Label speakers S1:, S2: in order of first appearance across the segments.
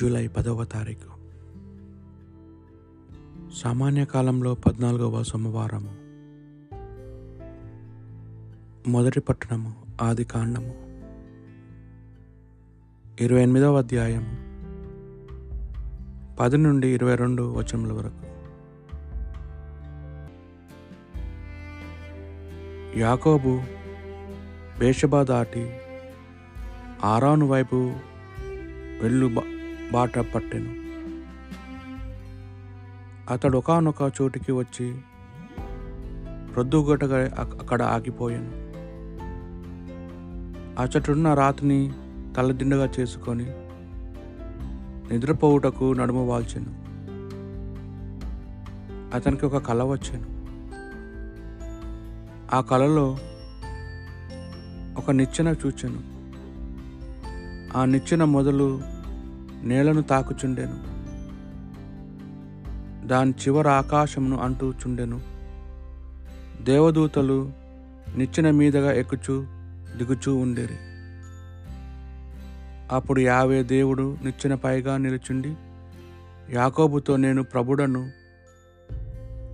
S1: July పదవ తారీఖు. సామాన్య కాలంలో పద్నాలుగవ సోమవారము. మొదటి పట్టణము ఆది కాండము. ఇరవై ఎనిమిదవ అధ్యాయము. పది నుండి ఇరవై రెండు వచనముల వరకు. యాకోబు బేషబా దాటి ఆరాను వైపు వెళ్ళు బాట పట్టెను. అతడు ఒకనొక చోటికి వచ్చి ప్రొద్దుగొట్టగా అక్కడ ఆగిపోయాను. అచ్చటున్న రాతిని తలదిండగా చేసుకొని నిద్రపోవుటకు నడుము వాల్చాను. అతనికి ఒక కల వచ్చాను. ఆ కళలో ఒక నిచ్చెన చూచాను. ఆ నిచ్చెన మొదలు నేలను తాకుచుండెను. దాని చివర ఆకాశమును అంటూచుండెను. దేవదూతలు నిచ్చెన మీదగా ఎక్కుచూ దిగుచూ ఉండేరి. అప్పుడు యావే దేవుడు నిచ్చెన పైగా నిలుచుండి యాకోబుతో నేను ప్రభుడను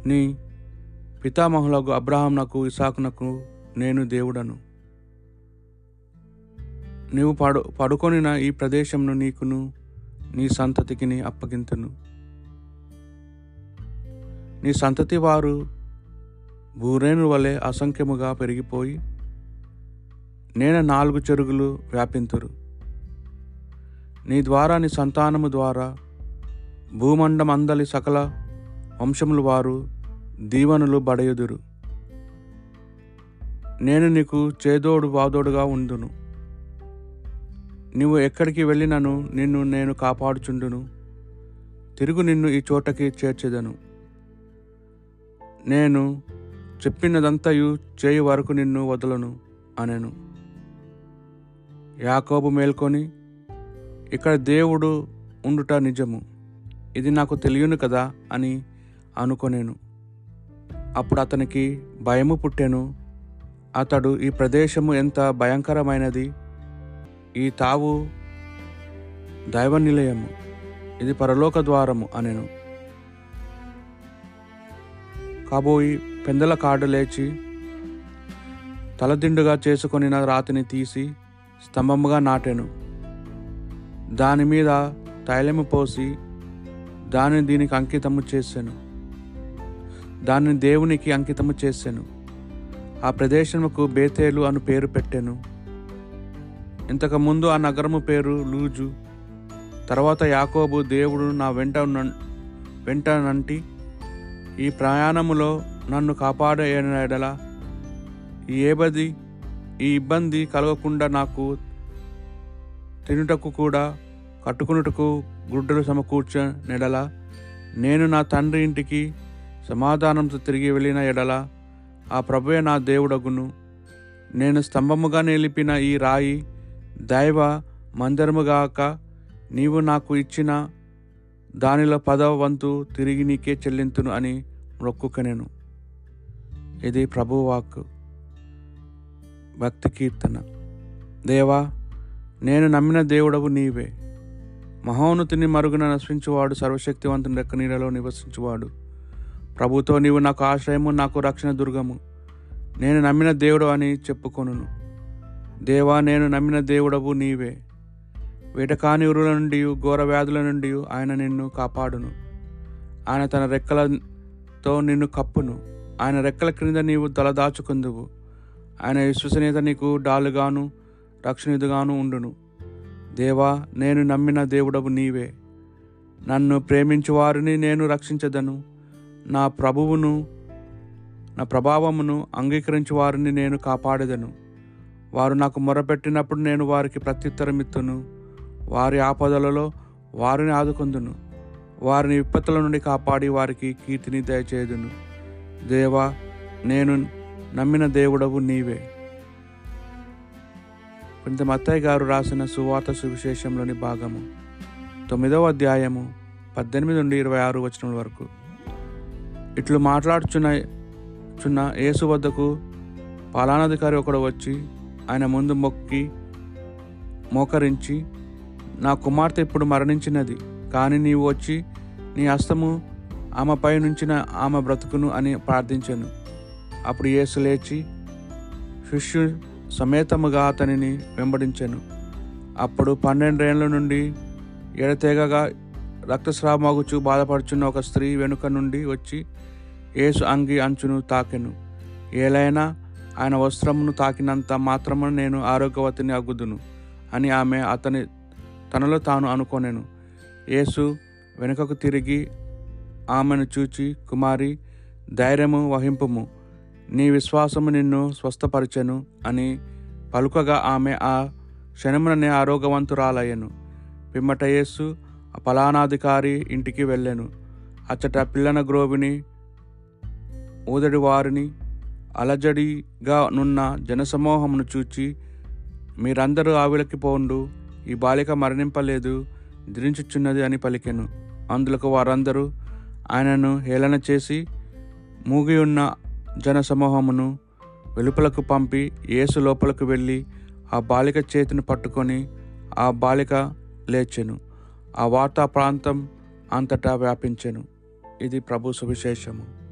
S1: నీ పితామహులకు అబ్రహాంనకు ఇసాకునకు నేను దేవుడను. నీవు పడు పడుకొనిన ఈ ప్రదేశంను నీకును నీ సంతతికి నీ అప్పగింతును. నీ సంతతి వారు భూరేణు వలె అసంఖ్యముగా పెరిగిపోయి నేను నాలుగు చెరుగులు వ్యాపింతురు. నీ ద్వారా నీ సంతానము ద్వారా భూమండమందలి సకల వంశములు వారు దీవెనలు బడయుదురు. నేను నీకు చేదోడు వాదోడుగా ఉందును. నీవు ఎక్కడికి వెళ్ళినను? నిన్ను నేను కాపాడుచుండును. తిరుగు నిన్ను ఈ చోటకి చేర్చెదను. నేను చెప్పినదంతయు చేయి వరకు నిన్ను వదలను అనెను. యాకోబు మేల్కొని ఇక్కడ దేవుడు ఉండుట నిజము. ఇది నాకు తెలియను కదా అని అనుకొనేను. అప్పుడు అతనికి భయము పుట్టెను. అతడు ఈ ప్రదేశము ఎంత భయంకరమైనది! ఈ తావు దైవ నిలయము ఇది పరలోక ద్వారము అనెను. కాబోయి పెందల కాడు లేచి తలదిండుగా చేసుకొని రాతిని తీసి స్తంభముగా నాటెను. దాని మీద తైలము పోసి దానిని దీనికి అంకితము చేశాను దానిని దేవునికి అంకితము చేశాను ఆ ప్రదేశముకు బేతేలు అను పేరు పెట్టాను. ఇంతకుముందు ఆ నగరము పేరు లూజు. తర్వాత యాకోబు దేవుడు నా వెంట వెంట నంటి ఈ ప్రయాణములో నన్ను కాపాడే ఎడల. ఈ ఏబది ఈ ఇబ్బంది కలగకుండా నాకు తినుటకు కూడా కట్టుకున్నటకు గుడ్డలు సమకూర్చ నెడల. నేను నా తండ్రి ఇంటికి సమాధానంతో తిరిగి వెళ్ళిన ఎడల. ఆ ప్రభువే నా దేవుడగును. నేను స్తంభముగా నిలిపిన ఈ రాయి దైవ మందిరముగాక నీవు నాకు ఇచ్చిన దానిలో పదవ వంతు తిరిగి నీకే చెల్లింతును అని మొక్కుకనెను. ఇది ప్రభువాక్ భక్తి కీర్తన. దేవా నేను నమ్మిన దేవుడవు నీవే. మహోన్నతిని మరుగున నశించువాడు సర్వశక్తివంతుని రెక్క నీడలో నివసించువాడు. ప్రభుతో నీవు నాకు ఆశ్రయము నాకు రక్షణ దుర్గము. నేను నమ్మిన దేవుడు అని చెప్పుకొనును. దేవా నేను నమ్మిన దేవుడవు నీవే. వేటకాని ఉరుల నుండి ఘోర వ్యాధుల నుండి ఆయన నిన్ను కాపాడును. ఆయన తన రెక్కలతో నిన్ను కప్పును. ఆయన రెక్కల క్రింద నీవు తలదాచుకుందువు ఆయన విశ్వసనీయత నీకు డాలుగాను రక్షణిదిగాను ఉండును. దేవా నేను నమ్మిన దేవుడవు నీవే. నన్ను ప్రేమించు వారిని నేను రక్షించదను. నా ప్రభువును నా ప్రభావమును అంగీకరించు వారిని నేను కాపాడేదను. వారు నాకు మొరపెట్టినప్పుడు నేను వారికి ప్రత్యుత్తరం ఇత్తును వారి ఆపదలలో వారిని ఆదుకొందును. వారిని విపత్తుల నుండి కాపాడి వారికి కీర్తిని దయచేదును దేవా నేను నమ్మిన దేవుడవు నీవే. కొంత మత్తయ్య గారు రాసిన సువార్త సువిశేషంలోని భాగము తొమ్మిదవ అధ్యాయము పద్దెనిమిది నుండి ఇరవై ఆరు వచనముల వరకు. ఇట్లు మాట్లాడుచున్న చున్న యేసు వద్దకు పాలానాధికారి ఒకడు వచ్చి ఆయన ముందు మొక్కి మోకరించి నా కుమార్తె ఇప్పుడు మరణించినది కానీ నీవు వచ్చి నీ హస్తము ఆమెపై నుంచిన ఆమె బ్రతుకును అని ప్రార్థించాను. అప్పుడు యేసు లేచి శిష్యు సమేతముగా అతనిని వెంబడించాను. అప్పుడు పన్నెండేళ్ళ నుండి ఎడతెగగా రక్తస్రావమాగుచు బాధపడుచున్న ఒక స్త్రీ వెనుక నుండి వచ్చి యేసు అంగి అంచును తాకెను. ఏలైనా ఆయన వస్త్రమును తాకినంత మాత్రము నేను ఆరోగ్యవతిని అగ్గుదును అని ఆమె అతని తనలో తాను అనుకోనేను. యేసు వెనుకకు తిరిగి ఆమెను చూచి కుమారి ధైర్యము వహింపుము. నీ విశ్వాసము నిన్ను స్వస్థపరిచెను అని పలుకగా ఆమె ఆ క్షణముననే ఆరోగ్యవంతురాలయ్యను. పిమ్మట యేసు ఫలానాధికారి ఇంటికి వెళ్ళాను. అచ్చట పిల్లన గ్రోవిని ఊదడి వారిని అలజడిగా నున్న జనసమూహమును చూచి మీరందరూ ఆవిలకి పోండు. ఈ బాలిక మరణింపలేదు ధరించుచున్నది అని పలికెను. అందులకు వారందరూ ఆయనను హేళన చేసి మూగి ఉన్న జనసమూహమును వెలుపలకు పంపి యేసు లోపలకు వెళ్ళి ఆ బాలిక చేతిని పట్టుకొని ఆ బాలిక లేచెను. ఆ వార్తా ప్రాంతం అంతటా వ్యాపించెను. ఇది ప్రభు సువిశేషము.